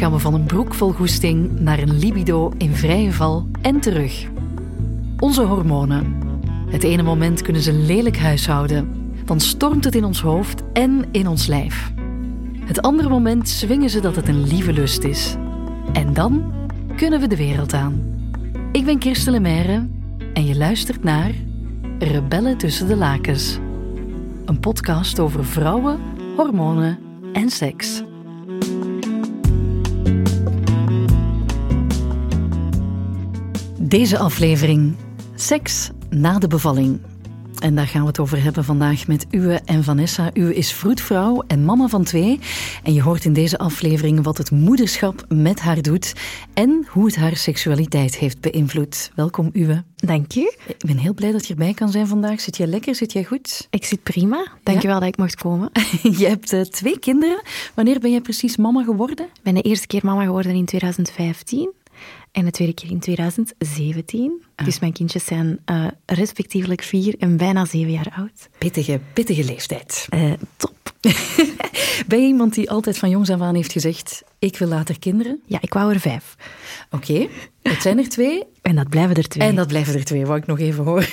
Gaan we van een broek vol goesting naar een libido in vrije val en terug. Onze hormonen. Het ene moment kunnen ze lelijk huishouden. Dan stormt het in ons hoofd en in ons lijf. Het andere moment zwingen ze dat het een lieve lust is. En dan kunnen we de wereld aan. Ik ben Kirsten Lemaire en je luistert naar Rebellen tussen de lakens. Een podcast over vrouwen, hormonen en seks. Deze aflevering: Seks na de bevalling. En daar gaan we het over hebben vandaag met Uwe en Vanessa. Uwe is vroedvrouw en mama van twee. En je hoort in deze aflevering wat het moederschap met haar doet en hoe het haar seksualiteit heeft beïnvloed. Welkom Uwe. Dank je. Ik ben heel blij dat je erbij kan zijn vandaag. Zit jij lekker? Zit jij goed? Ik zit prima. Dank je wel dat ik mocht komen. je hebt uh, twee kinderen. Wanneer ben jij precies mama geworden? Ik ben de eerste keer mama geworden in 2015. En de tweede keer in 2017. Ah. Dus mijn kindjes zijn uh, respectievelijk vier en bijna zeven jaar oud. Pittige, pittige leeftijd. Uh, top. ben je iemand die altijd van jongs af aan heeft gezegd: Ik wil later kinderen? Ja, ik wou er vijf. Oké, okay. het zijn er twee. En dat blijven er twee. En dat blijven er twee, wou ik nog even horen.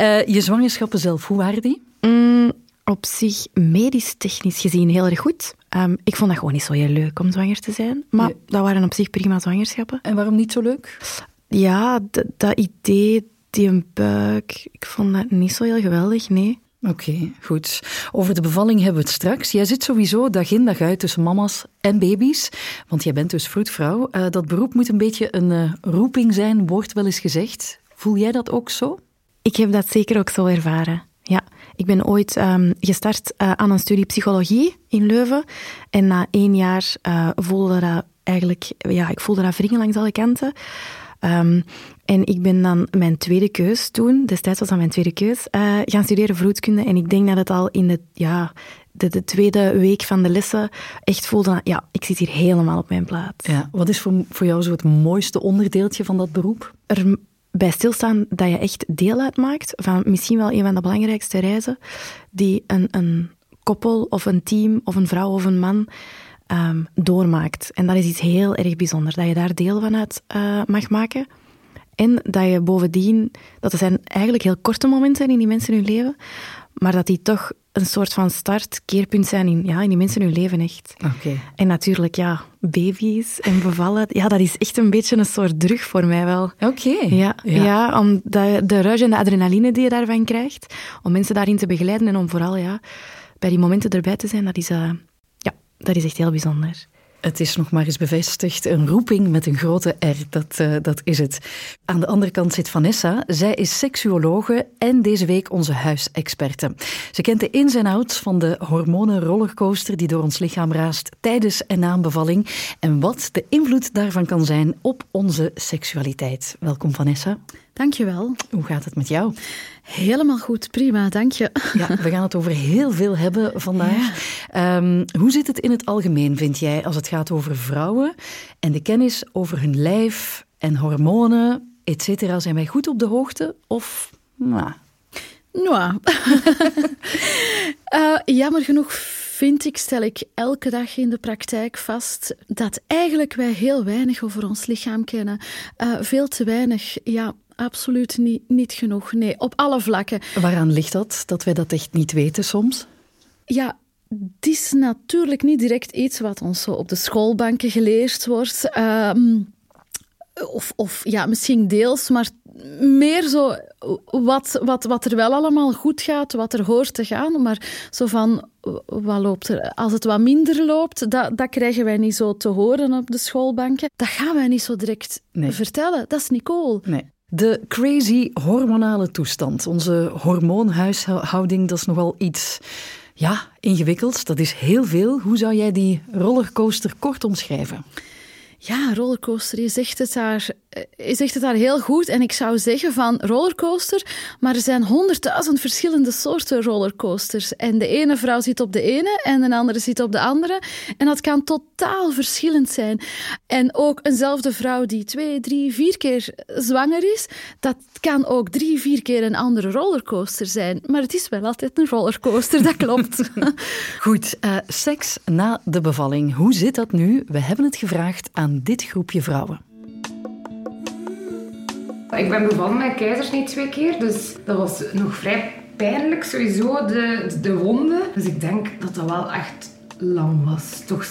uh, je zwangerschappen zelf, hoe waren die? Mm, op zich, medisch-technisch gezien, heel erg goed. Um, ik vond dat gewoon niet zo heel leuk om zwanger te zijn. Maar nee. dat waren op zich prima zwangerschappen. En waarom niet zo leuk? Ja, dat idee, die een buik, ik vond dat niet zo heel geweldig, nee. Oké, okay, goed. Over de bevalling hebben we het straks. Jij zit sowieso dag in dag uit tussen mama's en baby's. Want jij bent dus vroedvrouw. Uh, dat beroep moet een beetje een uh, roeping zijn, wordt wel eens gezegd. Voel jij dat ook zo? Ik heb dat zeker ook zo ervaren. Ja, ik ben ooit um, gestart uh, aan een studie psychologie in Leuven. En na één jaar uh, voelde dat eigenlijk, ja, ik voelde dat wringen langs alle kanten. Um, en ik ben dan mijn tweede keus toen, destijds was dat mijn tweede keus, uh, gaan studeren vroedkunde. En ik denk dat het al in de, ja, de, de, tweede week van de lessen echt voelde, ja, ik zit hier helemaal op mijn plaats. Ja, wat is voor, voor jou zo het mooiste onderdeeltje van dat beroep? Er, bij stilstaan dat je echt deel uitmaakt van misschien wel een van de belangrijkste reizen die een, een koppel of een team of een vrouw of een man um, doormaakt. En dat is iets heel erg bijzonders, dat je daar deel van uit uh, mag maken. En dat je bovendien, dat er zijn eigenlijk heel korte momenten in die mensen hun leven, maar dat die toch een soort van start, keerpunt zijn in, ja, in die mensen hun leven echt. Okay. En natuurlijk, ja, baby's en bevallen, ja, dat is echt een beetje een soort drug voor mij wel. Oké. Okay. Ja, ja. ja, om de, de ruis en de adrenaline die je daarvan krijgt, om mensen daarin te begeleiden en om vooral ja, bij die momenten erbij te zijn, dat is, uh, ja, dat is echt heel bijzonder. Het is nog maar eens bevestigd. Een roeping met een grote R, dat, uh, dat is het. Aan de andere kant zit Vanessa. Zij is seksuologe en deze week onze huisexperte. Ze kent de ins en outs van de hormonenrollercoaster die door ons lichaam raast tijdens en na bevalling. En wat de invloed daarvan kan zijn op onze seksualiteit. Welkom Vanessa. Dankjewel. Hoe gaat het met jou? Helemaal goed, prima, dank je. Ja, we gaan het over heel veel hebben vandaag. Ja. Um, hoe zit het in het algemeen, vind jij, als het gaat over vrouwen en de kennis over hun lijf en hormonen, et cetera? Zijn wij goed op de hoogte of... Nou, nou. uh, jammer genoeg vind ik, stel ik elke dag in de praktijk vast, dat eigenlijk wij heel weinig over ons lichaam kennen. Uh, veel te weinig, ja, absoluut niet, niet genoeg. Nee, op alle vlakken. Waaraan ligt dat, dat wij dat echt niet weten soms? Ja, het is natuurlijk niet direct iets wat ons zo op de schoolbanken geleerd wordt. Uh, of, of ja, misschien deels, maar meer zo wat, wat, wat er wel allemaal goed gaat, wat er hoort te gaan. Maar zo van, wat loopt er? Als het wat minder loopt, dat, dat krijgen wij niet zo te horen op de schoolbanken. Dat gaan wij niet zo direct nee. vertellen. Dat is Nicole. Nee. De crazy hormonale toestand, onze hormoonhuishouding, dat is nogal iets ja, ingewikkelds. Dat is heel veel. Hoe zou jij die rollercoaster kort omschrijven? Ja, rollercoaster, je zegt het daar. Je zegt het daar heel goed. En ik zou zeggen van rollercoaster, maar er zijn honderdduizend verschillende soorten rollercoasters. En de ene vrouw zit op de ene en de andere zit op de andere. En dat kan totaal verschillend zijn. En ook eenzelfde vrouw die twee, drie, vier keer zwanger is, dat kan ook drie, vier keer een andere rollercoaster zijn. Maar het is wel altijd een rollercoaster, dat klopt. Goed, uh, seks na de bevalling. Hoe zit dat nu? We hebben het gevraagd aan dit groepje vrouwen. Ik ben bevallen met keizersnee twee keer, dus dat was nog vrij pijnlijk sowieso, de, de wonden. Dus ik denk dat dat wel echt lang was. Toch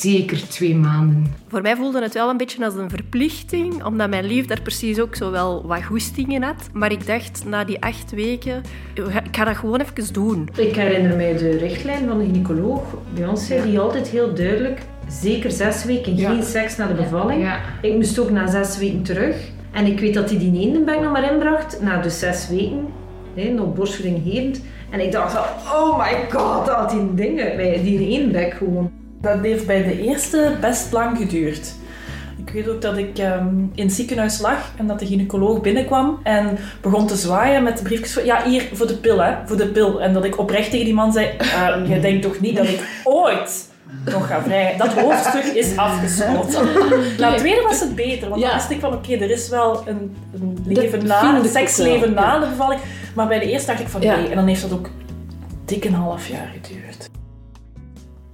zeker twee maanden. Voor mij voelde het wel een beetje als een verplichting, omdat mijn lief daar precies ook zo wel wat goestingen had. Maar ik dacht, na die acht weken, ik ga dat gewoon even doen. Ik herinner mij de richtlijn van de gynaecoloog bij ons, zei, die altijd heel duidelijk, zeker zes weken geen seks na de bevalling. Ja. Ik moest ook na zes weken terug. En ik weet dat hij die ene nog maar inbracht, na dus zes weken, hè, nog borstvoeding gevend. En ik dacht oh my god, had die dingen die ene bek gewoon. Dat heeft bij de eerste best lang geduurd. Ik weet ook dat ik um, in het ziekenhuis lag en dat de gynaecoloog binnenkwam en begon te zwaaien met de briefjes. Ja, hier voor de pil, hè, voor de pil. En dat ik oprecht tegen die man zei: uh, Je denkt toch niet dat ik ooit nog ga vrij. Dat hoofdstuk is afgesloten. Na het tweede was het beter, want dan wist ik van oké, er is wel een, een leven na, een seksleven na de bevalling. Maar bij de eerste dacht ik van nee, en dan heeft dat ook dik een half jaar geduurd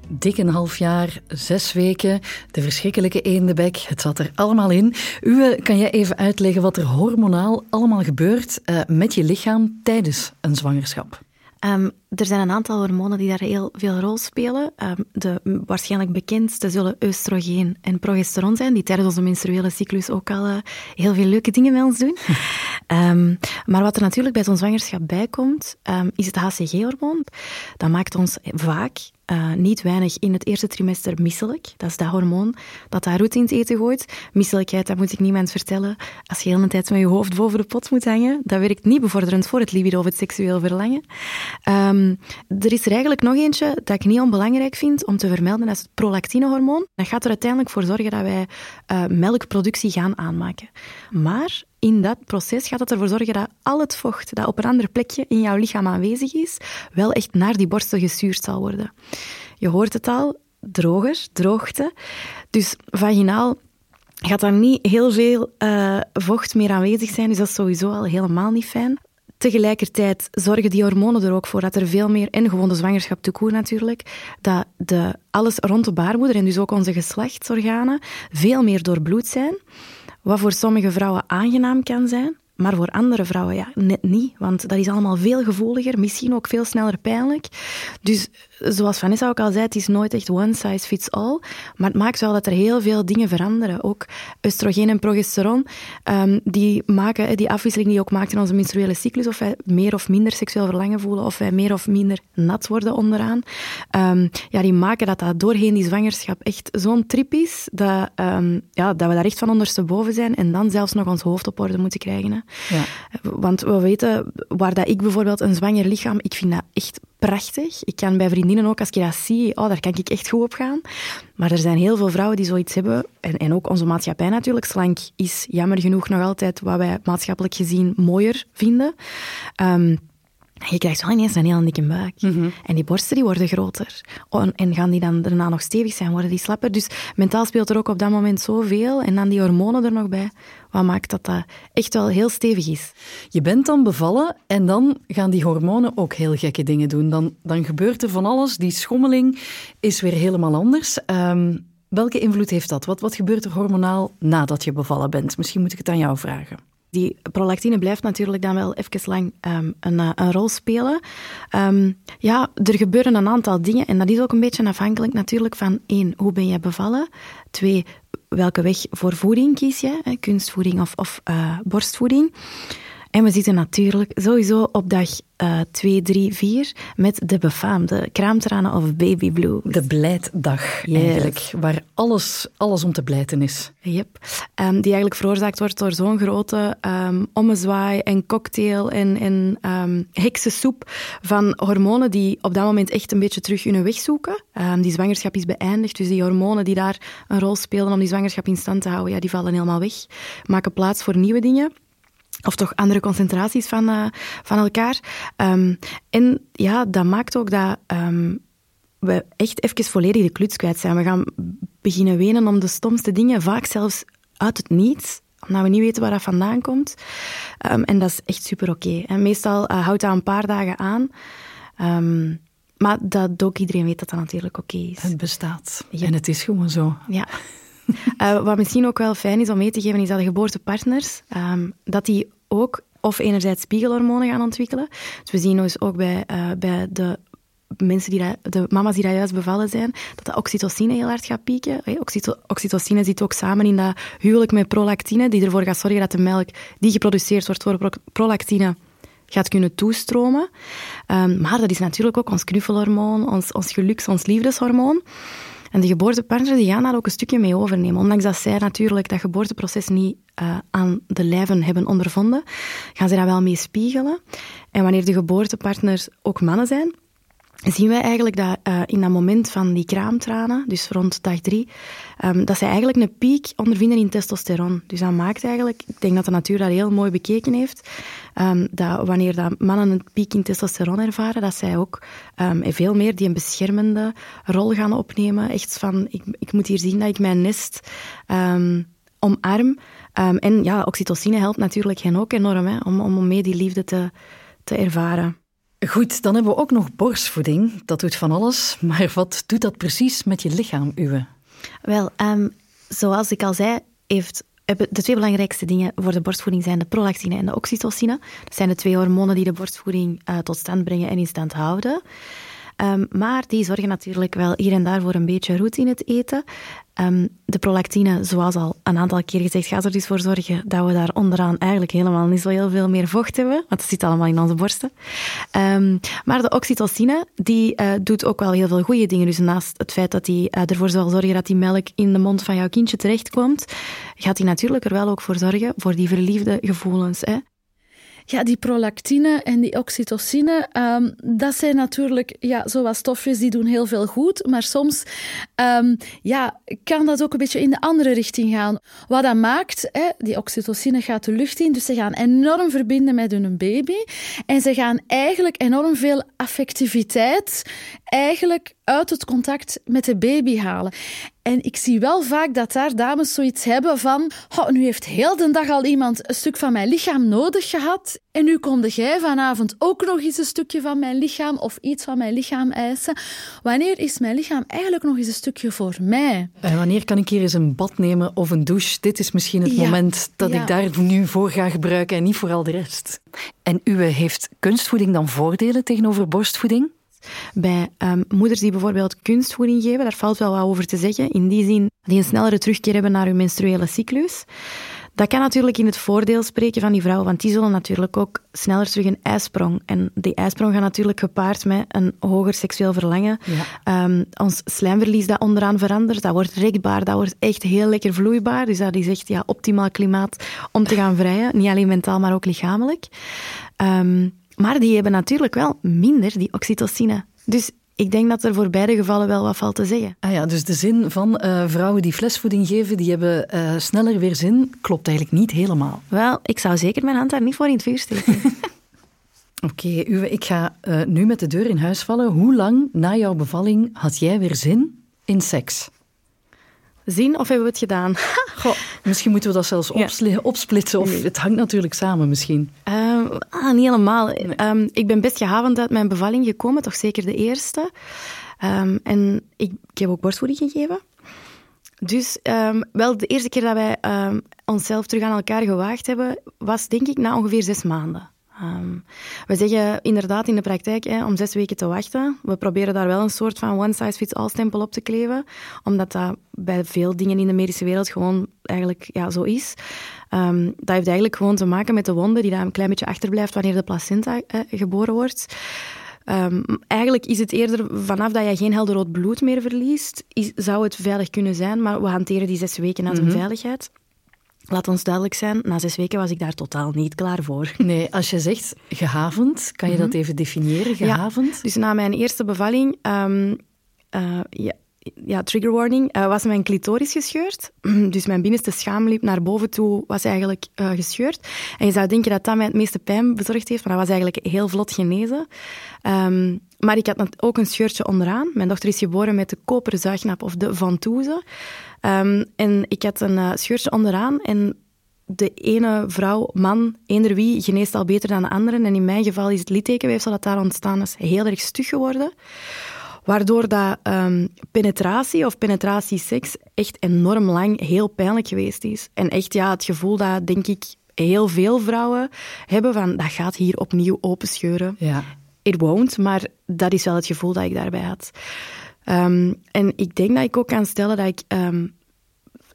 dik een half jaar, zes weken, de verschrikkelijke eendebek, het zat er allemaal in. Uwe, kan jij even uitleggen wat er hormonaal allemaal gebeurt uh, met je lichaam tijdens een zwangerschap? Um, er zijn een aantal hormonen die daar heel veel rol spelen. Um, de waarschijnlijk bekendste zullen oestrogeen en progesteron zijn, die tijdens onze menstruele cyclus ook al uh, heel veel leuke dingen met ons doen. um, maar wat er natuurlijk bij zo'n zwangerschap bijkomt, is het HCG-hormoon. Dat maakt ons vaak uh, niet weinig in het eerste trimester misselijk. Dat is dat hormoon dat daar roet in het eten gooit. Misselijkheid, dat moet ik niemand vertellen. Als je de hele tijd met je hoofd boven de pot moet hangen, dat werkt niet bevorderend voor het libido of het seksueel verlangen. Um, er is er eigenlijk nog eentje dat ik niet onbelangrijk vind om te vermelden, dat is het prolactinehormoon. Dat gaat er uiteindelijk voor zorgen dat wij uh, melkproductie gaan aanmaken. Maar in dat proces gaat het ervoor zorgen dat al het vocht dat op een ander plekje in jouw lichaam aanwezig is, wel echt naar die borstel gestuurd zal worden. Je hoort het al, droger, droogte. Dus vaginaal gaat er niet heel veel uh, vocht meer aanwezig zijn, dus dat is sowieso al helemaal niet fijn. Tegelijkertijd zorgen die hormonen er ook voor dat er veel meer, en gewoon de zwangerschap te koer natuurlijk, dat de, alles rond de baarmoeder en dus ook onze geslachtsorganen veel meer doorbloed zijn. Wat voor sommige vrouwen aangenaam kan zijn, maar voor andere vrouwen ja, net niet, want dat is allemaal veel gevoeliger, misschien ook veel sneller pijnlijk. Dus zoals Vanessa ook al zei, het is nooit echt one size fits all, maar het maakt wel dat er heel veel dingen veranderen. Ook oestrogeen en progesteron, um, die maken die afwisseling die ook maakt in onze menstruele cyclus, of wij meer of minder seksueel verlangen voelen, of wij meer of minder nat worden onderaan, um, ja, die maken dat dat doorheen die zwangerschap echt zo'n trip is, dat, um, ja, dat we daar echt van ondersteboven zijn en dan zelfs nog ons hoofd op orde moeten krijgen. Hè. Ja. Want we weten, waar dat ik bijvoorbeeld een zwanger lichaam, ik vind dat echt prachtig. Ik kan bij vriendinnen ook, als ik dat zie, oh, daar kan ik echt goed op gaan. Maar er zijn heel veel vrouwen die zoiets hebben. En, en ook onze maatschappij natuurlijk. Slank is jammer genoeg nog altijd wat wij maatschappelijk gezien mooier vinden. Um, je krijgt wel ineens een heel dikke buik. Mhm. En die borsten die worden groter. en gaan die dan daarna nog stevig zijn, worden die slapper. Dus mentaal speelt er ook op dat moment zoveel. En dan die hormonen er nog bij. Wat maakt dat dat echt wel heel stevig is. Je bent dan bevallen en dan gaan die hormonen ook heel gekke dingen doen. Dan, dan gebeurt er van alles. Die schommeling is weer helemaal anders. Um, welke invloed heeft dat? Wat, wat gebeurt er hormonaal nadat je bevallen bent? Misschien moet ik het aan jou vragen. Die prolactine blijft natuurlijk dan wel even lang um, een, eh, een, rol spelen. Um, ja, er gebeuren een aantal dingen en dat is ook een beetje afhankelijk natuurlijk van één, hoe ben je bevallen? Twee, welke weg voor voeding kies je? Kunstvoeding of, of uh, borstvoeding? En we zitten natuurlijk sowieso op dag uh, 2, 3, 4 met de befaamde kraamtranen of baby blue. De blijddag eigenlijk, waar alles, alles om te blijten is. Yep. Um, die eigenlijk veroorzaakt wordt door zo'n grote um, ommezwaai en cocktail en, en um, heksensoep van hormonen die op dat moment echt een beetje terug hun weg zoeken. die zwangerschap is beëindigd, dus die hormonen die daar een rol spelen om die zwangerschap in stand te houden, ja, die vallen helemaal weg. Maken plaats voor nieuwe dingen of toch andere concentraties van, uh, van elkaar. Um, en ja, dat maakt ook dat um, we echt even volledig de kluts kwijt zijn. We gaan beginnen wenen om de stomste dingen, vaak zelfs uit het niets omdat we niet weten waar dat vandaan komt. Um, en dat is echt super oké. Okay. Meestal uh, houdt dat een paar dagen aan. Um, maar dat ook iedereen weet dat dat natuurlijk oké okay is. Het bestaat. Ja. En het is gewoon zo. Ja. Uh, wat misschien ook wel fijn is om mee te geven, is dat de geboortepartners, um, dat die ook of enerzijds spiegelhormonen gaan ontwikkelen. Dus we zien dus ook bij, uh, bij de mensen die de mama's die daar juist bevallen zijn, dat de oxytocine heel hard gaat pieken. Oxyto oxytocine zit ook samen in dat huwelijk met prolactine, die ervoor gaat zorgen dat de melk die geproduceerd wordt door prolactine gaat kunnen toestromen. Um, maar dat is natuurlijk ook ons knuffelhormoon, ons, ons geluks, ons liefdeshormoon. En de geboortepartners die gaan daar ook een stukje mee overnemen. Ondanks dat zij natuurlijk dat geboorteproces niet uh, aan de lijven hebben ondervonden, gaan ze daar wel mee spiegelen. En wanneer de geboortepartners ook mannen zijn, zien wij eigenlijk dat uh, in dat moment van die kraamtranen, dus rond dag drie, um, dat zij eigenlijk een piek ondervinden in testosteron. Dus dat maakt eigenlijk, ik denk dat de natuur dat heel mooi bekeken heeft, um, dat wanneer dat mannen een piek in testosteron ervaren, dat zij ook um, veel meer die een beschermende rol gaan opnemen. Echt van, ik, ik moet hier zien dat ik mijn nest omarm. en ja, oxytocine helpt natuurlijk hen ook enorm hè, om, om mee die liefde te, te ervaren. Goed, dan hebben we ook nog borstvoeding. Dat doet van alles. Maar wat doet dat precies met je lichaam, Uwe? Wel, um, zoals ik al zei, heeft de twee belangrijkste dingen voor de borstvoeding zijn de prolactine en de oxytocine. Dat zijn de twee hormonen die de borstvoeding uh, tot stand brengen en in stand houden. Um, maar die zorgen natuurlijk wel hier en daar voor een beetje roet in het eten. Um, de prolactine, zoals al een aantal keer gezegd, gaat er dus voor zorgen dat we daar onderaan eigenlijk helemaal niet zo heel veel meer vocht hebben, want het zit allemaal in onze borsten. Um, maar de oxytocine, die uh, doet ook wel heel veel goede dingen. Dus naast het feit dat die uh, ervoor zal zorgen dat die melk in de mond van jouw kindje terechtkomt, gaat die natuurlijk er wel ook voor zorgen, voor die verliefde gevoelens. Hè? Ja, die prolactine en die oxytocine, um, dat zijn natuurlijk ja, zoals stofjes die doen heel veel goed, maar soms um, ja, kan dat ook een beetje in de andere richting gaan. Wat dat maakt, hè, die oxytocine gaat de lucht in, dus ze gaan enorm verbinden met hun baby en ze gaan eigenlijk enorm veel affectiviteit eigenlijk uit het contact met de baby halen. En ik zie wel vaak dat daar dames zoiets hebben van oh, nu heeft heel de dag al iemand een stuk van mijn lichaam nodig gehad en nu konde jij vanavond ook nog eens een stukje van mijn lichaam of iets van mijn lichaam eisen. Wanneer is mijn lichaam eigenlijk nog eens een stukje voor mij? En wanneer kan ik hier eens een bad nemen of een douche? Dit is misschien het moment dat ik daar nu voor ga gebruiken en niet voor al de rest. En u heeft kunstvoeding dan voordelen tegenover borstvoeding? Bij um, moeders die bijvoorbeeld kunstvoeding geven, daar valt wel wat over te zeggen. In die zin die een snellere terugkeer hebben naar hun menstruele cyclus. Dat kan natuurlijk in het voordeel spreken van die vrouwen, want die zullen natuurlijk ook sneller terug een ijsprong. En die ijsprong gaat natuurlijk gepaard met een hoger seksueel verlangen. Ja. Um, ons slijmverlies dat onderaan verandert, dat wordt rekbaar, dat wordt echt heel lekker vloeibaar. Dus dat is echt ja, optimaal klimaat om te gaan vrijen. Niet alleen mentaal, maar ook lichamelijk. Um, maar die hebben natuurlijk wel minder die oxytocine. Dus ik denk dat er voor beide gevallen wel wat valt te zeggen. Ah ja, dus de zin van uh, vrouwen die flesvoeding geven, die hebben uh, sneller weer zin, klopt eigenlijk niet helemaal. Wel, ik zou zeker mijn hand daar niet voor in het vuur steken. Oké, okay, Uwe, ik ga uh, nu met de deur in huis vallen. Hoe lang na jouw bevalling had jij weer zin in seks? Zien of hebben we het gedaan? Goh, misschien moeten we dat zelfs ja. opsplitsen. Of het hangt natuurlijk samen misschien. Uh, ah, niet helemaal. Um, ik ben best gehavend uit mijn bevalling gekomen, toch zeker de eerste. Um, en ik, heb ook borstvoeding gegeven. Dus um, wel de eerste keer dat wij onszelf terug aan elkaar gewaagd hebben, was denk ik na ongeveer zes maanden. Um, we zeggen inderdaad in de praktijk hè, om zes weken te wachten. We proberen daar wel een soort van one-size-fits-all stempel op te kleven, omdat dat bij veel dingen in de medische wereld gewoon eigenlijk ja, zo is. Um, dat heeft eigenlijk gewoon te maken met de wonde die daar een klein beetje achterblijft wanneer de placenta eh, geboren wordt. Um, eigenlijk is het eerder vanaf dat je geen helder rood bloed meer verliest, is, zou het veilig kunnen zijn, maar we hanteren die zes weken als een mhm. veiligheid. Laat ons duidelijk zijn, na zes weken was ik daar totaal niet klaar voor. Nee, als je zegt gehavend, kan je dat mhm. even definiëren, gehavend? Ja, dus na mijn eerste bevalling, um, uh, ja, ja, trigger warning, uh, was mijn clitoris gescheurd. Dus mijn binnenste schaamlip naar boven toe was eigenlijk uh, gescheurd. En je zou denken dat dat mij het meeste pijn bezorgd heeft, maar dat was eigenlijk heel vlot genezen. Um, maar ik had ook een scheurtje onderaan. Mijn dochter is geboren met de koperen zuignap of de ventouse. Um, en ik had een uh, scheurtje onderaan en de ene vrouw, man, eender wie, geneest al beter dan de andere. En in mijn geval is het littekenweefsel dat daar ontstaan is heel erg stug geworden. Waardoor dat um, penetratie of penetratieseks echt enorm lang heel pijnlijk geweest is. En echt ja, het gevoel dat, denk ik, heel veel vrouwen hebben van dat gaat hier opnieuw openscheuren. Ja. It won't, maar dat is wel het gevoel dat ik daarbij had. Um, en ik denk dat ik ook kan stellen dat ik um,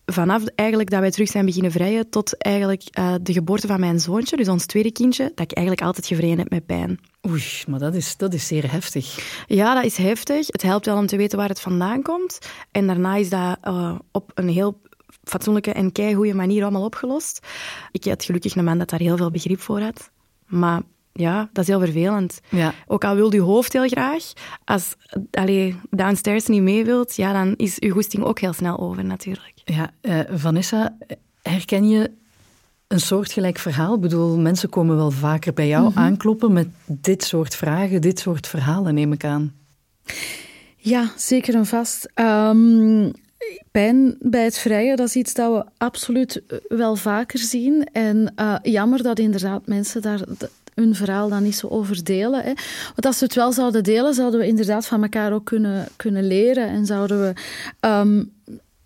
vanaf eigenlijk dat wij terug zijn beginnen vrijen tot eigenlijk uh, de geboorte van mijn zoontje, dus ons tweede kindje, dat ik eigenlijk altijd gevreden heb met pijn. Oei, maar dat is, dat is zeer heftig. Ja, dat is heftig. Het helpt wel om te weten waar het vandaan komt. En daarna is dat uh, op een heel fatsoenlijke en keigoede manier allemaal opgelost. Ik had gelukkig een man dat daar heel veel begrip voor had. Maar ja, dat is heel vervelend. Ja. Ook al wil je hoofd heel graag, als allee, downstairs niet mee wilt, ja, dan is je goesting ook heel snel over natuurlijk. Ja, uh, Vanessa, herken je een soortgelijk verhaal? Ik bedoel, mensen komen wel vaker bij jou mhm. aankloppen met dit soort vragen, dit soort verhalen, neem ik aan. Ja, zeker en vast. Um, pijn bij het vrijen, dat is iets dat we absoluut wel vaker zien. En uh, jammer dat inderdaad mensen daar hun verhaal dan niet zo over delen. Hè. Want als we het wel zouden delen, zouden we inderdaad van elkaar ook kunnen, kunnen leren en zouden we um,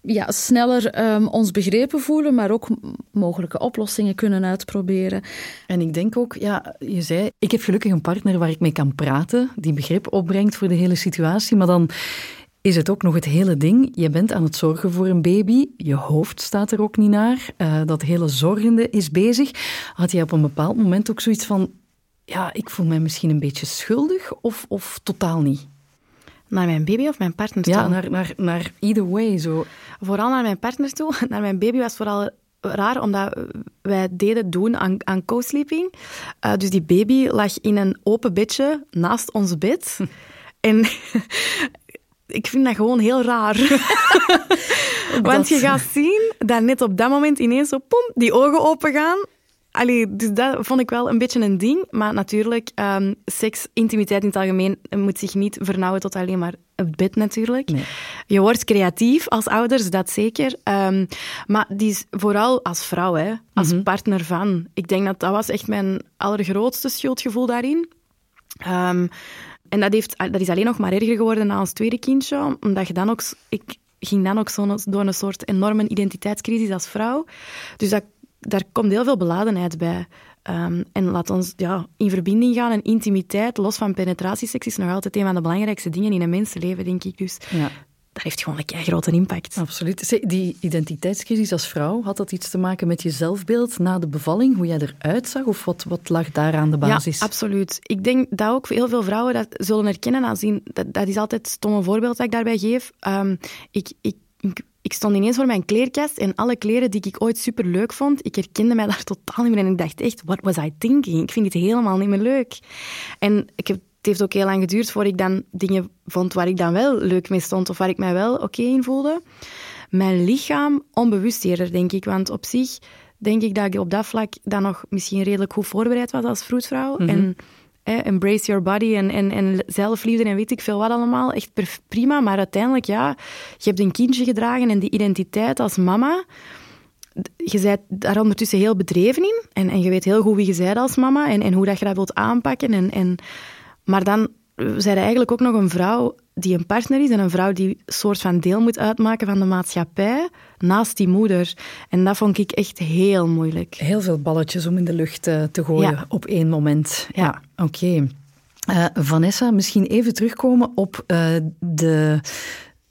ja, sneller um, ons begrepen voelen, maar ook mogelijke oplossingen kunnen uitproberen. En ik denk ook, ja, je zei, ik heb gelukkig een partner waar ik mee kan praten, die begrip opbrengt voor de hele situatie, maar dan is het ook nog het hele ding. Je bent aan het zorgen voor een baby. Je hoofd staat er ook niet naar. Uh, dat hele zorgende is bezig. Had jij op een bepaald moment ook zoiets van... Ja, ik voel mij misschien een beetje schuldig of, of totaal niet? Naar mijn baby of mijn partner toe? Ja, naar, naar, naar either way. Zo. Vooral naar mijn partner toe. Naar mijn baby was vooral raar, omdat wij deden doen aan, aan co-sleeping. Uh, dus die baby lag in een open bedje naast ons bed. En ik vind dat gewoon heel raar. Want je gaat zien dat net op dat moment ineens zo, pom, die ogen open gaan. Allee, dus dat vond ik wel een beetje een ding. Maar natuurlijk, um, seks, intimiteit in het algemeen moet zich niet vernauwen tot alleen maar het bed natuurlijk. Nee. Je wordt creatief als ouders, dat zeker. Um, maar die is vooral als vrouw, hè, als mhm. partner van. Ik denk dat dat was echt mijn allergrootste schuldgevoel daarin. Um, en dat, heeft, dat is alleen nog maar erger geworden na ons tweede kindje, omdat je dan ook... Ik ging dan ook zo door een soort enorme identiteitscrisis als vrouw. Dus dat, daar komt heel veel beladenheid bij. Um, en laat ons ja, in verbinding gaan en intimiteit, los van penetratieseks, is nog altijd een van de belangrijkste dingen in een mensenleven, denk ik. Dus ja dat heeft gewoon een grote impact. Absoluut. Die identiteitscrisis als vrouw, had dat iets te maken met je zelfbeeld na de bevalling, hoe jij eruit zag? Of wat, wat lag daar aan de basis? Ja, absoluut. Ik denk dat ook heel veel vrouwen dat zullen herkennen. Aanzien, dat, dat is altijd het stomme voorbeeld dat ik daarbij geef. Ehm, ik, ik, ik, stond ineens voor mijn kleerkast en alle kleren die ik ooit super leuk vond, ik herkende mij daar totaal niet meer. En ik dacht echt, what was I thinking? Ik vind dit helemaal niet meer leuk. En ik heb heeft ook heel lang geduurd voor ik dan dingen vond waar ik dan wel leuk mee stond of waar ik mij wel oké in voelde. Mijn lichaam onbewust eerder, denk ik. Want op zich denk ik dat ik op dat vlak dan nog misschien redelijk goed voorbereid was als vroedvrouw. Mhm. En embrace your body en, en, en zelfliefde en weet ik veel wat allemaal. Echt prima, maar uiteindelijk, ja, je hebt een kindje gedragen en die identiteit als mama je bent daar ondertussen heel bedreven in. En, en je weet heel goed wie je bent als mama en, en hoe dat je dat wilt aanpakken. En, en maar dan we zijn eigenlijk ook nog een vrouw die een partner is en een vrouw die een soort van deel moet uitmaken van de maatschappij naast die moeder. En dat vond ik echt heel moeilijk. Heel veel balletjes om in de lucht uh, te gooien op één moment. Ja, oké. Uh, Vanessa, misschien even terugkomen op uh, de,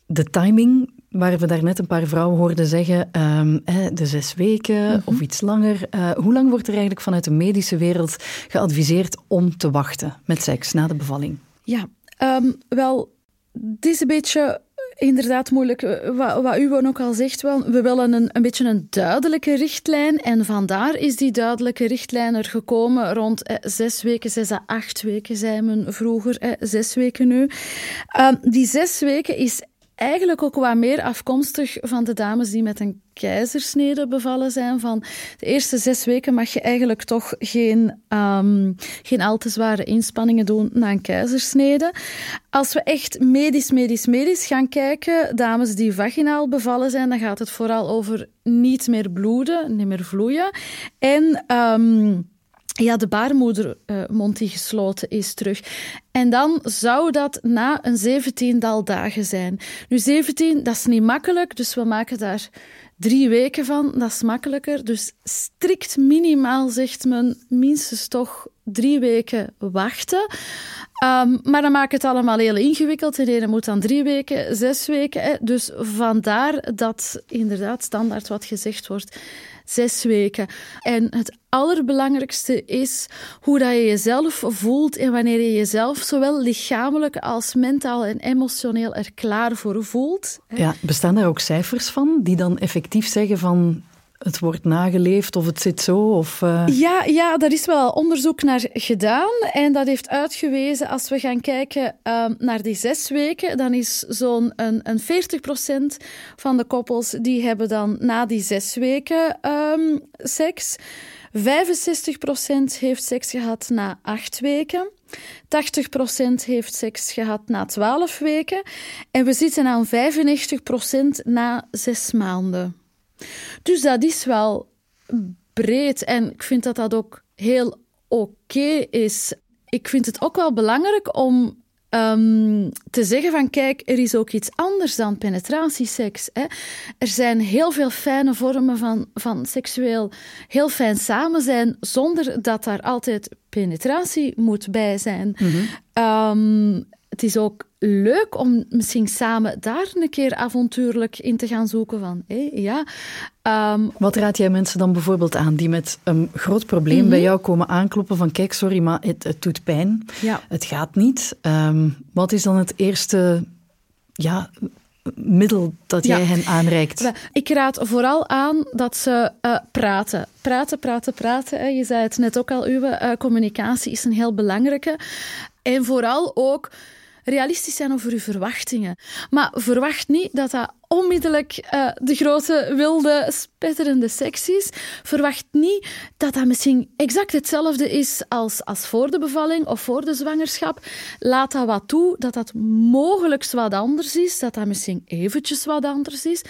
de timing waar we daarnet een paar vrouwen hoorden zeggen, um, de zes weken mm -hmm. of iets langer. Uh, hoe lang wordt er eigenlijk vanuit de medische wereld geadviseerd om te wachten met seks na de bevalling? Ja, um, wel, het is een beetje inderdaad moeilijk. Wat, wat u ook al zegt, wel, we willen een, een beetje een duidelijke richtlijn. En vandaar is die duidelijke richtlijn er gekomen rond eh, zes weken, zes à acht weken, zei men vroeger, eh, zes weken nu. Um, die zes weken is eigenlijk ook wat meer afkomstig van de dames die met een keizersnede bevallen zijn. Van de eerste zes weken mag je eigenlijk toch geen, um, geen al te zware inspanningen doen na een keizersnede. Als we echt medisch, medisch, medisch gaan kijken, dames die vaginaal bevallen zijn, dan gaat het vooral over niet meer bloeden, niet meer vloeien. En... Um, ja, de baarmoedermond uh, die gesloten is terug. En dan zou dat na een zeventiendal dagen zijn. Nu, 17, dat is niet makkelijk, dus we maken daar drie weken van. Dat is makkelijker. Dus strikt minimaal zegt men minstens toch drie weken wachten. Um, maar dan maakt het allemaal heel ingewikkeld. De ene moet dan drie weken, zes weken. Hè. Dus vandaar dat inderdaad standaard wat gezegd wordt zes weken. En het allerbelangrijkste is hoe dat je jezelf voelt en wanneer je jezelf zowel lichamelijk als mentaal en emotioneel er klaar voor voelt. Ja, bestaan daar ook cijfers van die dan effectief zeggen van het wordt nageleefd of het zit zo? Uh... ja, ja, daar is wel onderzoek naar gedaan. En dat heeft uitgewezen, als we gaan kijken um, naar die zes weken, dan is zo'n een, een 40% van de koppels die hebben dan na die zes weken um, seks. 65% heeft seks gehad na acht weken. 80% heeft seks gehad na 12 weken. En we zitten aan 95% na zes maanden. Dus dat is wel breed en ik vind dat dat ook heel oké is. Ik vind het ook wel belangrijk om um, te zeggen van kijk, er is ook iets anders dan penetratieseks. Hè. Er zijn heel veel fijne vormen van, van seksueel heel fijn samen zijn zonder dat daar altijd penetratie moet bij zijn. Mm -hmm. um, het is ook leuk om misschien samen daar een keer avontuurlijk in te gaan zoeken van, hé, ja. Um, Wat raad jij mensen dan bijvoorbeeld aan die met een groot probleem mm -hmm. bij jou komen aankloppen van, kijk, sorry, maar het, het doet pijn, ja. het gaat niet. Um, wat is dan het eerste, ja, middel dat jij ja. hen aanreikt? Ik raad vooral aan dat ze uh, praten. Praten, praten, praten. Je zei het net ook al, uw uh, communicatie is een heel belangrijke. En vooral ook realistisch zijn over uw verwachtingen. Maar verwacht niet dat dat onmiddellijk uh, de grote, wilde, spetterende seks is. Verwacht niet dat dat misschien exact hetzelfde is als, als voor de bevalling of voor de zwangerschap. Laat dat wat toe, dat dat mogelijk wat anders is, dat dat misschien eventjes wat anders is.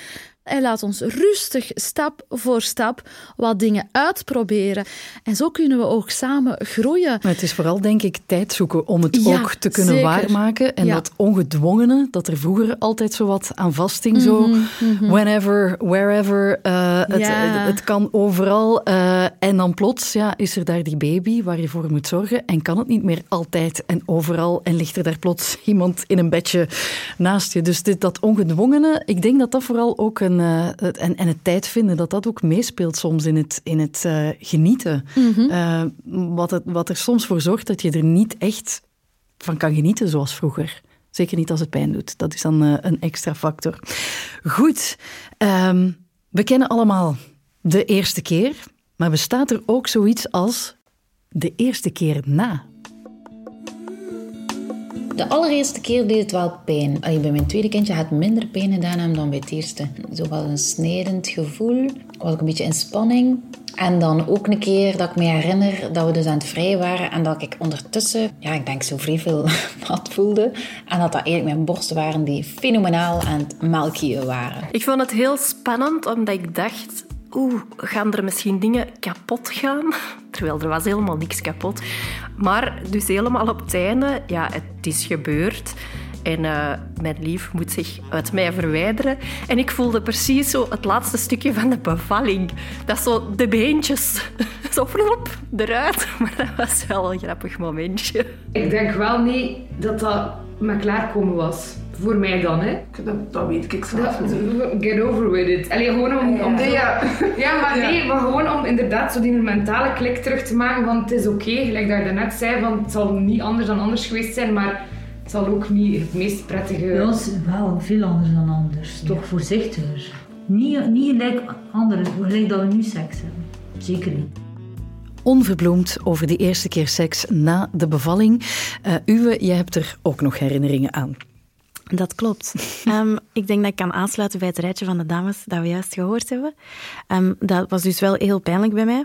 En laat ons rustig, stap voor stap, wat dingen uitproberen. En zo kunnen we ook samen groeien. Maar het is vooral, denk ik, tijd zoeken om het ja, ook te kunnen zeker. waarmaken. En ja. dat ongedwongene, dat er vroeger altijd zo wat aan vasting, mm -hmm, zo mm -hmm. whenever, wherever, uh, het, ja. het, kan overal. Uh, en dan plots ja, is er daar die baby waar je voor moet zorgen. En kan het niet meer altijd en overal. En ligt er daar plots iemand in een bedje naast je. Dus dit, dat ongedwongene, ik denk dat dat vooral ook een uh, het, en, en het tijd vinden, dat dat ook meespeelt soms in het, in het uh, genieten. Mm -hmm. uh, wat, het, wat er soms voor zorgt dat je er niet echt van kan genieten zoals vroeger. Zeker niet als het pijn doet. Dat is dan een extra factor. Goed, um, we kennen allemaal de eerste keer, maar bestaat er ook zoiets als de eerste keer na? De allereerste keer deed het wel pijn. Allee, bij mijn tweede kindje had minder pijn gedaan dan bij het eerste. Zo was een snijdend gevoel. Was ook een beetje in spanning. En dan ook een keer dat ik me herinner dat we dus aan het vrij waren en dat ik ondertussen, ja, ik denk zo vrij veel wat voelde. En dat dat eigenlijk mijn borsten waren die fenomenaal aan het melkje waren. Ik vond het heel spannend omdat ik dacht, oeh, gaan er misschien dingen kapot gaan? Terwijl er was helemaal niks kapot. Maar dus helemaal op het einde, ja, het is gebeurd. En uh, mijn lief moet zich uit mij verwijderen. En ik voelde precies zo het laatste stukje van de bevalling. Dat zo de beentjes zo eruit. Maar dat was wel een grappig momentje. Ik denk wel niet dat dat met klaarkomen was. Voor mij dan, hè? Dat, dat weet ik zelf Get over with it. Allee, gewoon om... om ja. ja, maar nee, maar gewoon om inderdaad zo die mentale klik terug te maken van het is oké, gelijk dat je net zei, van het zal niet anders dan anders geweest zijn, maar het zal ook niet het meest prettige... Ja, wel veel anders dan anders. Toch voorzichtiger. Niet, niet gelijk anders, gelijk dat we nu seks hebben. Zeker niet onverbloemd over de eerste keer seks na de bevalling. Uh, Uwe, jij hebt er ook nog herinneringen aan. Dat klopt. Ehm, ik denk dat ik kan aansluiten bij het rijtje van de dames dat we juist gehoord hebben. Um, dat was dus wel heel pijnlijk bij mij.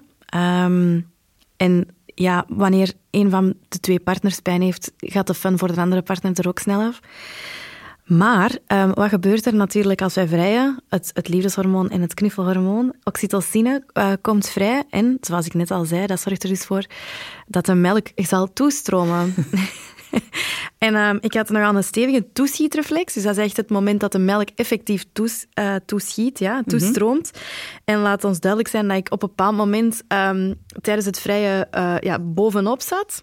Um, en ja, wanneer een van de twee partners pijn heeft, gaat de fun voor de andere partner er ook snel af. Maar um, wat gebeurt er natuurlijk als wij vrijen? Het, het liefdeshormoon en het knuffelhormoon, oxytocine, uh, komt vrij. En, zoals ik net al zei, dat zorgt er dus voor dat de melk zal toestromen. en um, ik had nogal een stevige toeschietreflex. Dus dat is echt het moment dat de melk effectief toes, uh, toeschiet, ja, mhm. toestroomt. En laat ons duidelijk zijn dat ik op een bepaald moment um, tijdens het vrije uh, ja, bovenop zat.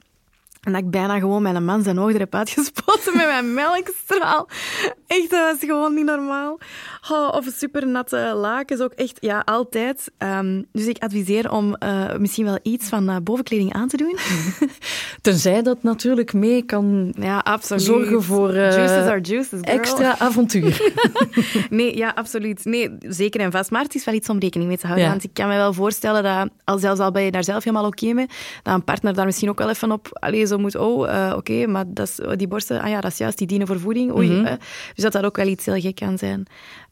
En dat ik bijna gewoon mijn man zijn oog erop uitgespoten met mijn melkstraal. Echt, dat was gewoon niet normaal. Oh, of super natte lakens ook echt, ja, altijd. Um, dus ik adviseer om uh, misschien wel iets van uh, bovenkleding aan te doen. Tenzij dat natuurlijk mee kan ja, absoluut. zorgen voor uh, juices are juices, extra avontuur. nee, ja, absoluut. Nee, zeker en vast. Maar het is wel iets om rekening mee te houden. Ja. Want ik kan me wel voorstellen dat, al zelfs al ben je daar zelf helemaal oké okay mee, dat een partner daar misschien ook wel even op allee, zo moet, oh, uh, oké, okay, maar dat is, die borsten, ah ja, dat is juist, die dienen voor voeding. Oei, mm -hmm. dus dat dat ook wel iets heel gek kan zijn.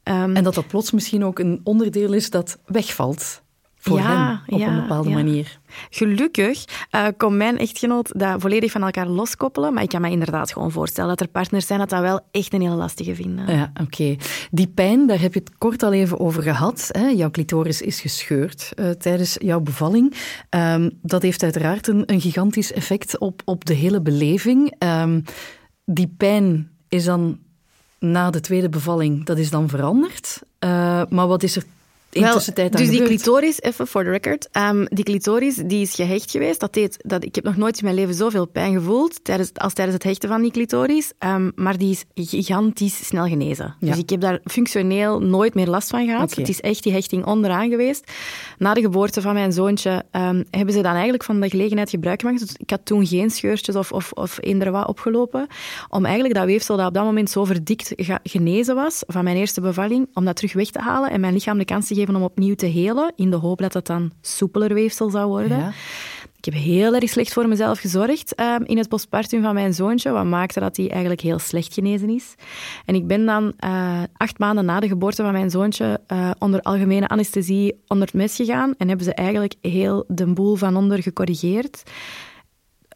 Um, en dat dat plots misschien ook een onderdeel is dat wegvalt voor ja, hen op ja, een bepaalde ja. manier. Gelukkig uh, kon mijn echtgenoot dat volledig van elkaar loskoppelen, maar ik kan me inderdaad gewoon voorstellen dat er partners zijn dat dat wel echt een hele lastige vinden. Ja, oké. Okay. Die pijn, daar heb je het kort al even over gehad. Hè? Jouw clitoris is gescheurd uh, tijdens jouw bevalling. Um, dat heeft uiteraard een, een, gigantisch effect op, op de hele beleving. Um, die pijn is dan na de tweede bevalling, dat is dan veranderd. Uh, maar wat is er dus die clitoris, even for the record, um, die clitoris die is gehecht geweest. Dat deed, dat, ik heb nog nooit in mijn leven zoveel pijn gevoeld tijdens, als tijdens het hechten van die clitoris. Um, maar die is gigantisch snel genezen. Ja. Dus ik heb daar functioneel nooit meer last van gehad. Okay. Het is echt die hechting onderaan geweest. Na de geboorte van mijn zoontje um, hebben ze dan eigenlijk van de gelegenheid gebruik gemaakt. Dus ik had toen geen scheurtjes of, of, of wat opgelopen. Om eigenlijk dat weefsel dat op dat moment zo verdikt genezen was van mijn eerste bevalling, om dat terug weg te halen en mijn lichaam de kans te geven om opnieuw te helen, in de hoop dat het dan soepeler weefsel zou worden. Ja. Ik heb heel erg slecht voor mezelf gezorgd um, in het postpartum van mijn zoontje, wat maakte dat hij eigenlijk heel slecht genezen is. En ik ben dan uh, acht maanden na de geboorte van mijn zoontje uh, onder algemene anesthesie onder het mes gegaan en hebben ze eigenlijk heel de boel van onder gecorrigeerd.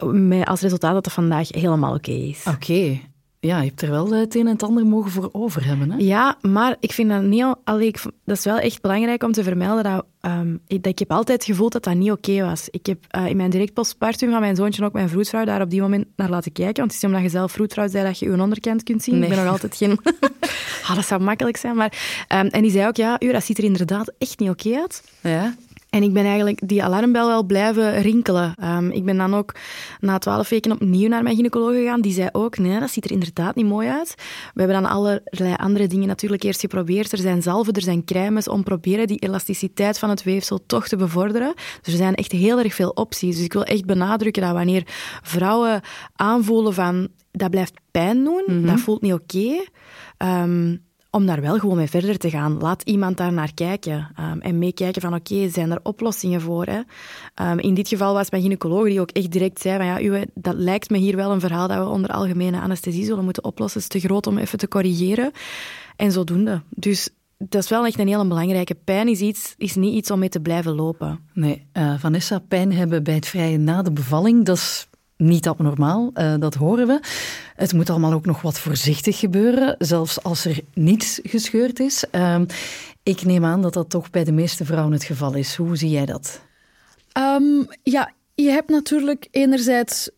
Met als resultaat dat het vandaag helemaal oké okay is. Oké, okay ja, je hebt er wel het een en het ander mogen voor over hebben. Hè? Ja, maar ik vind dat niet... Allee, ik, dat is wel echt belangrijk om te vermelden dat, um, ik, dat ik heb altijd gevoeld dat dat niet oké okay was. Ik heb uh, in mijn direct postpartum van mijn zoontje ook mijn vroedvrouw daar op die moment naar laten kijken. Want het is omdat je zelf vroedvrouw zei dat je je onderkant kunt zien. Nee. Ik ben nog altijd geen... ah, dat zou makkelijk zijn. Maar, um, en die zei ook, ja, u, dat ziet er inderdaad echt niet oké okay uit. Ja. En ik ben eigenlijk die alarmbel wel blijven rinkelen. Um, ik ben dan ook na twaalf weken opnieuw naar mijn gynaecoloog gegaan. Die zei ook, nee, dat ziet er inderdaad niet mooi uit. We hebben dan allerlei andere dingen natuurlijk eerst geprobeerd. Er zijn zalven, er zijn crèmes om proberen die elasticiteit van het weefsel toch te bevorderen. Dus er zijn echt heel erg veel opties. Dus ik wil echt benadrukken dat wanneer vrouwen aanvoelen van, dat blijft pijn doen, mm -hmm. dat voelt niet oké. Okay, um, om daar wel gewoon mee verder te gaan. Laat iemand daar naar kijken um, en meekijken van oké, zijn er oplossingen voor? Hè? Um, in dit geval was mijn gynaecoloog die ook echt direct zei van ja, uwe, dat lijkt me hier wel een verhaal dat we onder algemene anesthesie zullen moeten oplossen. Het is te groot om even te corrigeren. En zodoende. Dus dat is wel echt een hele belangrijke. Pijn is, iets, is niet iets om mee te blijven lopen. Nee, uh, Vanessa, pijn hebben bij het vrije na de bevalling, dat is niet abnormaal, uh, dat horen we. Het moet allemaal ook nog wat voorzichtig gebeuren, zelfs als er niets gescheurd is. Uh, Ik neem aan dat dat toch bij de meeste vrouwen het geval is. Hoe zie jij dat? Um, ja, je hebt natuurlijk enerzijds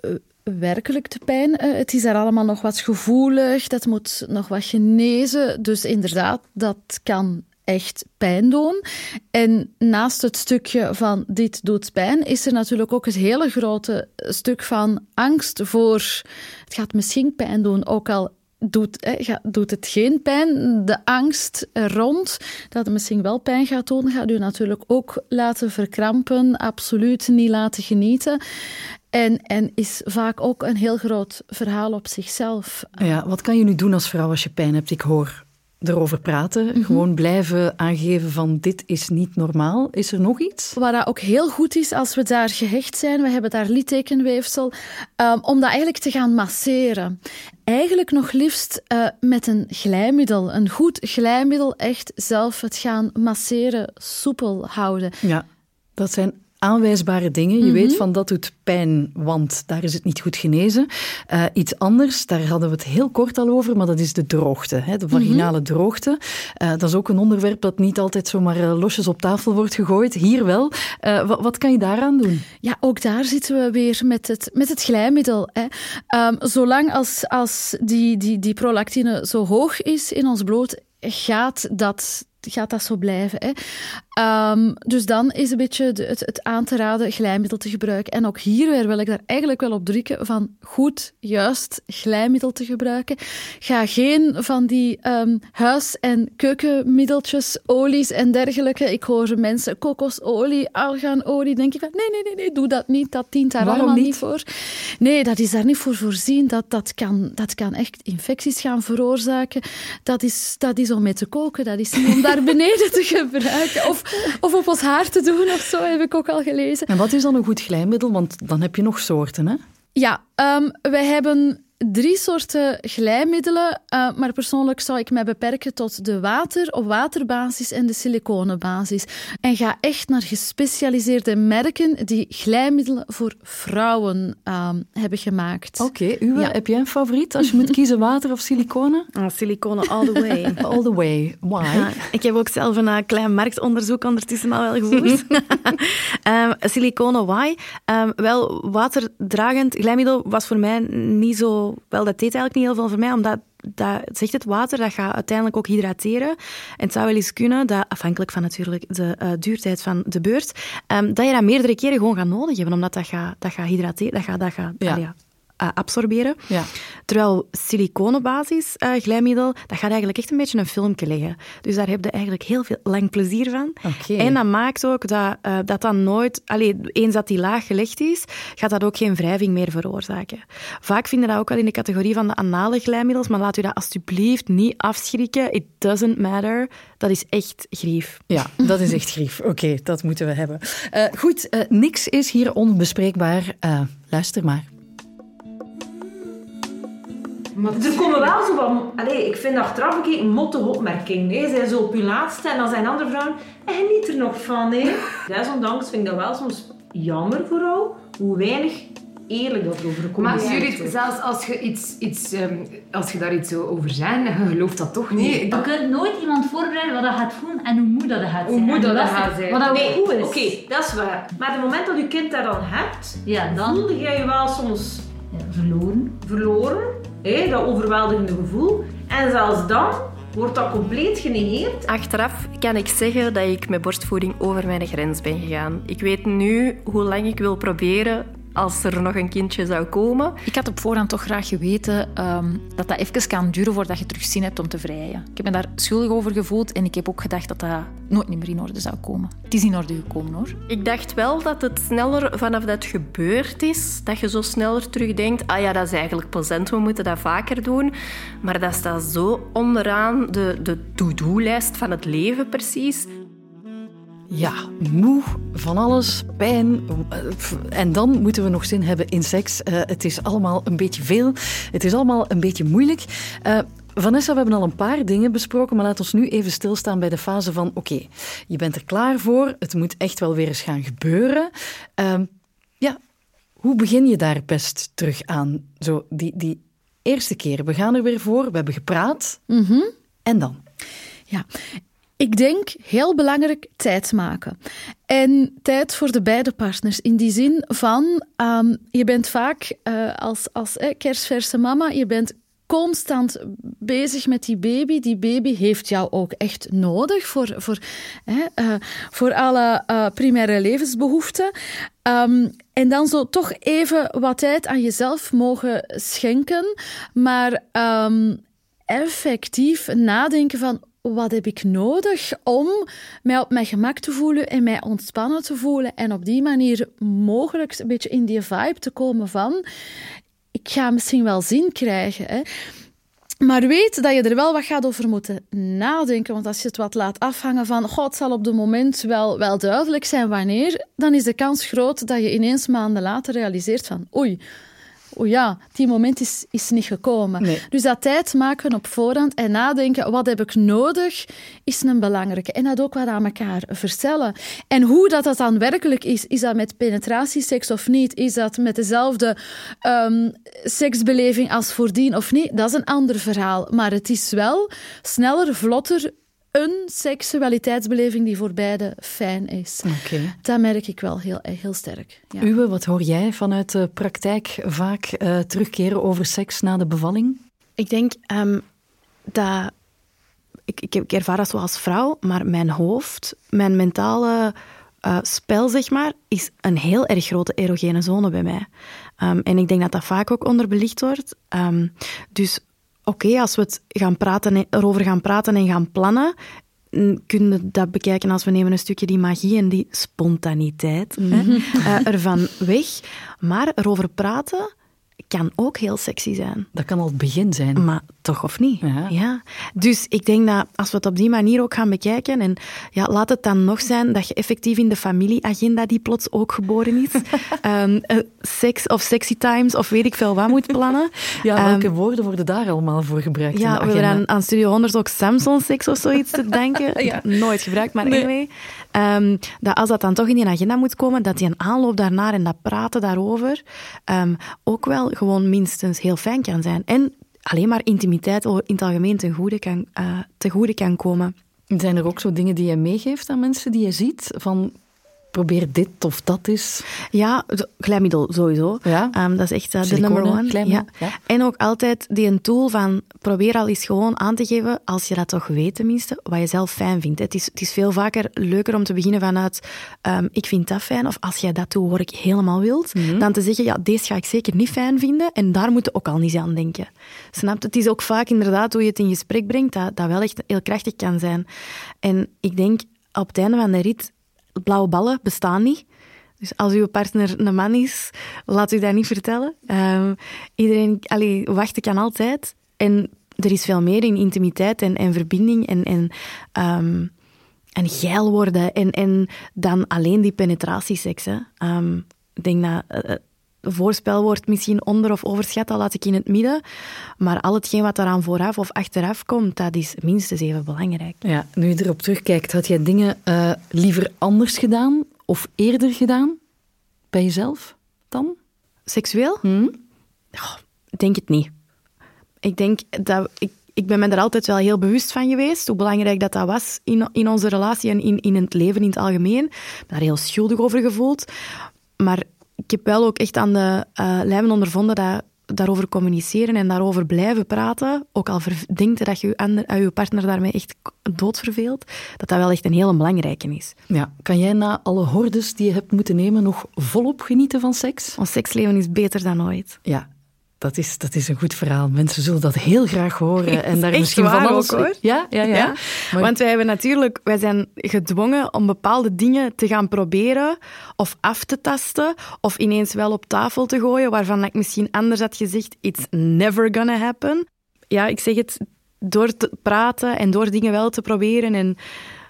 uh, werkelijk de pijn. Uh, het is daar allemaal nog wat gevoelig, dat moet nog wat genezen. Dus inderdaad, dat kan echt pijn doen. En naast het stukje van dit doet pijn, is er natuurlijk ook het hele grote stuk van angst voor het gaat misschien pijn doen, ook al doet, doet het geen pijn. De angst rond dat het misschien wel pijn gaat doen, gaat u natuurlijk ook laten verkrampen, absoluut niet laten genieten. En, en is vaak ook een heel groot verhaal op zichzelf. Ja, wat kan je nu doen als vrouw als je pijn hebt? Ik hoor erover praten. Mhm. Gewoon blijven aangeven van dit is niet normaal. Is er nog iets? Wat dat ook heel goed is als we daar gehecht zijn, we hebben daar littekenweefsel, um, om dat eigenlijk te gaan masseren. Eigenlijk nog liefst uh, met een glijmiddel, een goed glijmiddel, echt zelf het gaan masseren, soepel houden. Ja, dat zijn aanwijsbare dingen. Je weet mhm. van dat doet pijn, want daar is het niet goed genezen. Uh, iets anders, daar hadden we het heel kort al over, maar dat is de droogte, hè, de vaginale mhm. droogte. Uh, dat is ook een onderwerp dat niet altijd zomaar uh, losjes op tafel wordt gegooid. Hier wel. Wat, wat, kan je daaraan doen? Ja, ook daar zitten we weer met het, met het glijmiddel. Hè. Um, zolang als, als die, die, die prolactine zo hoog is in ons bloed, gaat dat gaat dat zo blijven. Hè. Um, dus dan is een beetje het, het, aan te raden glijmiddel te gebruiken. En ook hier weer wil ik daar eigenlijk wel op drukken van goed, juist glijmiddel te gebruiken. Ga geen van die um, huis- en keukenmiddeltjes, olies en dergelijke. Ik hoor mensen kokosolie, arganolie. Denk ik van nee, nee, nee, nee, doe dat niet. Dat dient daar allemaal niet? voor. Nee, dat is daar niet voor voorzien. Dat, dat, kan, dat kan echt infecties gaan veroorzaken. Dat is, dat is om mee te koken. Dat is niet om daar beneden te gebruiken. Of of op ons haar te doen of zo, heb ik ook al gelezen. En wat is dan een goed glijmiddel? Want dan heb je nog soorten, hè? Ja, um, wij hebben drie soorten glijmiddelen, uh, maar persoonlijk zou ik mij beperken tot de water- of waterbasis en de siliconenbasis. En ga echt naar gespecialiseerde merken die glijmiddelen voor vrouwen uh, hebben gemaakt. Oké, okay, heb jij een favoriet als je moet kiezen water of siliconen? Ah, siliconen all the way. all the way. Why? Ja, ik heb ook zelf een uh, klein marktonderzoek ondertussen al wel gevoerd. um, siliconen, why? Um, wel, waterdragend glijmiddel was voor mij niet zo wel, dat deed eigenlijk niet heel veel voor mij, omdat dat zegt het water, dat gaat uiteindelijk ook hydrateren. En het zou wel eens kunnen, dat, afhankelijk van natuurlijk de uh, duurtijd van de beurt, um, dat je dat meerdere keren gewoon gaat nodig hebben, omdat dat gaat, dat gaat hydrateren, dat gaat, dat gaat ja. Uh, absorberen. Ja. Terwijl siliconenbasis uh, glijmiddel, dat gaat eigenlijk echt een beetje een filmpje leggen. Dus daar heb je eigenlijk heel veel lang plezier van. Okay. En dat maakt ook dat uh, dat dan nooit, alleen eens dat die laag gelegd is, gaat dat ook geen wrijving meer veroorzaken. Vaak vinden dat ook wel in de categorie van de anale glijmiddels, maar laat u dat alsjeblieft niet afschrikken. It doesn't matter. Dat is echt grief. Ja, dat is echt grief. Oké, okay, dat moeten we hebben. goed, niks is hier onbespreekbaar. luister maar. Maar er komen wel zo van... Allez, ik vind achteraf een keer een mottige opmerking. Hè. Zij zo op je laatste en dan zijn andere vrouwen... En niet er nog van, hè. Desondanks vind ik dat wel soms jammer vooral. Hoe weinig eerlijk dat overkomt. Maar Judith, zelfs als je, iets, iets, um, als je daar iets over zegt, je gelooft dat toch niet. Nee, je kunt nooit iemand voorbereiden wat dat gaat voelen en hoe moe dat gaat zijn. Hoe moe dat, dat gaat zijn. Wat dat nee, goed is. Oké, okay, dat is waar. Maar het moment dat je kind dat dan hebt, ja, dan... voelde jij je wel soms... Ja, verloren. Verloren dat overweldigende gevoel. En zelfs dan wordt dat compleet genegeerd. Achteraf kan ik zeggen dat ik met borstvoeding over mijn grens ben gegaan. Ik weet nu hoe lang ik wil proberen als er nog een kindje zou komen. Ik had op voorhand toch graag geweten um, dat dat even kan duren voordat je terug zin hebt om te vrijen. Ik heb me daar schuldig over gevoeld en ik heb ook gedacht dat dat nooit meer in orde zou komen. Het is in orde gekomen hoor. Ik dacht wel dat het sneller vanaf dat gebeurd is, dat je zo sneller terugdenkt, ah ja, dat is eigenlijk plezant, we moeten dat vaker doen. Maar dat staat zo onderaan de, de to-do-lijst van het leven precies. Ja, moe van alles, pijn. En dan moeten we nog zin hebben in seks. Uh, het is allemaal een beetje veel. Het is allemaal een beetje moeilijk. Uh, Vanessa, we hebben al een paar dingen besproken, maar laat ons nu even stilstaan bij de fase van: oké, je bent er klaar voor, het moet echt wel weer eens gaan gebeuren. Uh, ja, hoe begin je daar best terug aan? Zo, die, die eerste keer, we gaan er weer voor, we hebben gepraat. Mm -hmm. En dan? Ja, Ik denk heel belangrijk tijd maken. En tijd voor de beide partners. In die zin van, um, je bent vaak uh, als, als eh, kerstverse mama, je bent constant bezig met die baby. Die baby heeft jou ook echt nodig voor, voor, hè, uh, voor alle uh, primaire levensbehoeften. Um, en dan zo toch even wat tijd aan jezelf mogen schenken, maar um, effectief nadenken van wat heb ik nodig om mij op mijn gemak te voelen en mij ontspannen te voelen en op die manier mogelijk een beetje in die vibe te komen van ik ga misschien wel zin krijgen. Hè. Maar weet dat je er wel wat gaat over moeten nadenken. Want als je het wat laat afhangen van, god, zal op het moment wel, wel duidelijk zijn wanneer, dan is de kans groot dat je ineens maanden later realiseert van, oei, oh ja, die moment is, is niet gekomen. Dus dat tijd maken op voorhand en nadenken, wat heb ik nodig, is een belangrijke. En dat ook wat aan elkaar vertellen. En hoe dat, dat dan werkelijk is, is dat met penetratieseks of niet? Is dat met dezelfde um, seksbeleving als voordien of niet? Dat is een ander verhaal. Maar het is wel sneller, vlotter, een seksualiteitsbeleving die voor beide fijn is. Okay. Dat merk ik wel heel, heel sterk. Ja. Uwe, wat hoor jij vanuit de praktijk vaak uh, terugkeren over seks na de bevalling? Ik denk um, dat... Ik, ik, ik ervaar dat zo als vrouw, maar mijn hoofd, mijn mentale uh, spel, zeg maar, is een heel erg grote erogene zone bij mij. Um, en ik denk dat dat vaak ook onderbelicht wordt. Um, dus oké, als we het gaan praten, erover gaan praten en gaan plannen, kunnen we dat bekijken als we nemen een stukje die magie en die spontaniteit hè, mhm. eh, ervan weg. Maar erover praten kan ook heel sexy zijn. Dat kan al het begin zijn. Maar toch of niet? Ja. Dus ik denk dat als we het op die manier ook gaan bekijken, en ja, laat het dan nog zijn dat je effectief in de familieagenda, die plots ook geboren is, um, seks of sexy times of weet ik veel wat moet plannen. ja, welke um, woorden worden daar allemaal voor gebruikt? Ja, we hebben aan, aan Studio 100 ook Samsung seks of zoiets te denken. ja. Nooit gebruikt, maar nee. anyway. Um, dat als dat dan toch in die agenda moet komen, dat die een aanloop daarnaar en dat praten daarover ook wel gewoon minstens heel fijn kan zijn. En alleen maar intimiteit in het algemeen ten goede kan, uh, ten goede kan komen. Zijn er ook zo dingen die je meegeeft aan mensen die je ziet? Van probeer dit of dat is. Ja, glijmiddel sowieso. Ja. Um, dat is echt uh, de number one. Ja. ja. En ook altijd die een tool van probeer al eens gewoon aan te geven, als je dat toch weet tenminste, wat je zelf fijn vindt. Het is, het is veel vaker leuker om te beginnen vanuit um, ik vind dat fijn, of als jij dat doet, word ik helemaal wild, mm dan te zeggen, ja, deze ga ik zeker niet fijn vinden en daar moet je ook al niet aan denken. Snap Het is ook vaak inderdaad hoe je het in gesprek brengt, dat, dat wel echt heel krachtig kan zijn. En ik denk, op het einde van de rit blauwe ballen bestaan niet. Dus als uw partner een man is, laat u dat niet vertellen. Um, iedereen, wachten kan altijd. En er is veel meer in intimiteit en, en verbinding en, en, um, en geil worden. En, en dan alleen die penetratieseks. Um, ik denk dat uh, voorspel wordt misschien onder- of overschat, dat laat ik in het midden. Maar al hetgeen wat eraan vooraf of achteraf komt, dat is minstens even belangrijk. Ja, nu je erop terugkijkt, had jij dingen uh, liever anders gedaan of eerder gedaan bij jezelf dan? Seksueel? Hmm? Oh, denk het niet. Ik denk dat ik ik ben me er altijd wel heel bewust van geweest, hoe belangrijk dat dat was in, in onze relatie en in, in het leven in het algemeen. Ik ben daar heel schuldig over gevoeld. Maar ik heb wel ook echt aan de uh, lijven ondervonden dat daarover communiceren en daarover blijven praten, ook al denkt dat je je, uh, je partner daarmee echt doodverveelt, dat dat wel echt een hele belangrijke is. Ja. Kan jij na alle hordes die je hebt moeten nemen nog volop genieten van seks? Ons seksleven is beter dan ooit. Ja, dat is, dat is een goed verhaal. Mensen zullen dat heel graag horen. En daar misschien van alles... Ook, hoor. Ja, ja, ja. ja. Want wij hebben natuurlijk... Wij zijn gedwongen om bepaalde dingen te gaan proberen of af te tasten of ineens wel op tafel te gooien waarvan ik misschien anders had gezegd it's never gonna happen. Ja, ik zeg het, door te praten en door dingen wel te proberen en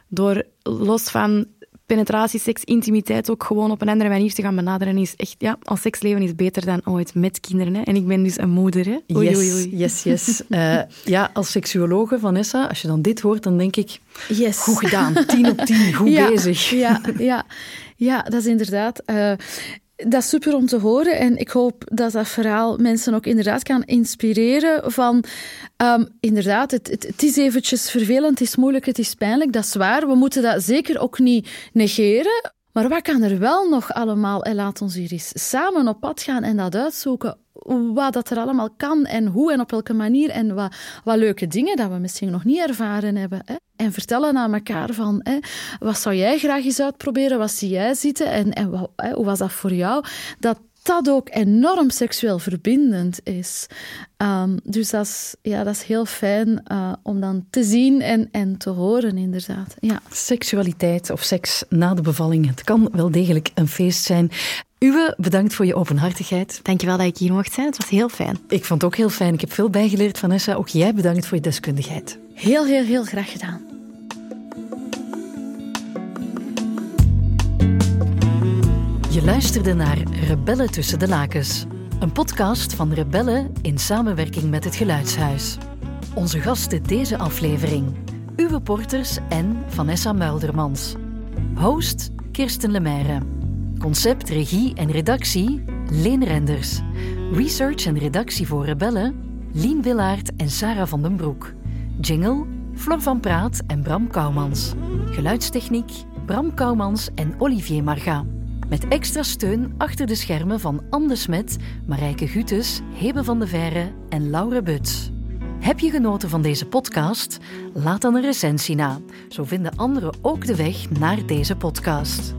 door los van penetratie, seks, intimiteit ook gewoon op een andere manier te gaan benaderen is echt, ja, ons seksleven is beter dan ooit met kinderen. Hè. En ik ben dus een moeder. Hè. Oei, yes, oei, oei. yes, yes. Uh, ja, als seksuologe, Vanessa, als je dan dit hoort, dan denk ik, yes. goed gedaan, tien op tien, goed ja, bezig. Ja, ja, ja, dat is inderdaad... Uh, dat is super om te horen. En ik hoop dat dat verhaal mensen ook inderdaad kan inspireren. Van ehm, inderdaad, het, het, het, is eventjes vervelend, het is moeilijk, het is pijnlijk, dat is waar. We moeten dat zeker ook niet negeren. Maar wat kan er wel nog allemaal? En laat ons hier eens samen op pad gaan en dat uitzoeken wat dat er allemaal kan en hoe en op welke manier en wat, wat leuke dingen dat we misschien nog niet ervaren hebben. Hè? En vertellen aan elkaar van, hè, wat zou jij graag eens uitproberen, wat zie jij zitten en, en wat, hè, hoe was dat voor jou? Dat dat ook enorm seksueel verbindend is. Um, dus dat is, ja, dat is heel fijn uh, om dan te zien en, en te horen, inderdaad. Ja. Seksualiteit of seks na de bevalling, het kan wel degelijk een feest zijn. Uwe, bedankt voor je openhartigheid. Dankjewel dat ik hier mocht zijn. Het was heel fijn. Ik vond het ook heel fijn. Ik heb veel bijgeleerd, Vanessa. Ook jij bedankt voor je deskundigheid. Heel, heel, heel graag gedaan. Luisterde naar Rebellen tussen de lakens. Een podcast van Rebellen in samenwerking met het Geluidshuis. Onze gasten deze aflevering. Uw reporters en Vanessa Muildermans. Host Kirsten Lemaire. Concept, regie en redactie Leen Renders. Research en redactie voor Rebellen Lien Willaert en Sarah van den Broek. Jingle Flor van Praat en Bram Kouwmans. Geluidstechniek Bram Kouwmans en Olivier Marga. Met extra steun achter de schermen van Anne Smet, Marijke Gutes, Hebe van de Verre en Laura Buts. Heb je genoten van deze podcast? Laat dan een recensie na. Zo vinden anderen ook de weg naar deze podcast.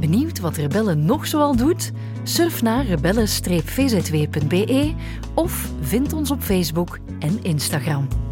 Benieuwd wat Rebellen nog zoal doet? Surf naar rebellen-vzw.be of vind ons op Facebook en Instagram.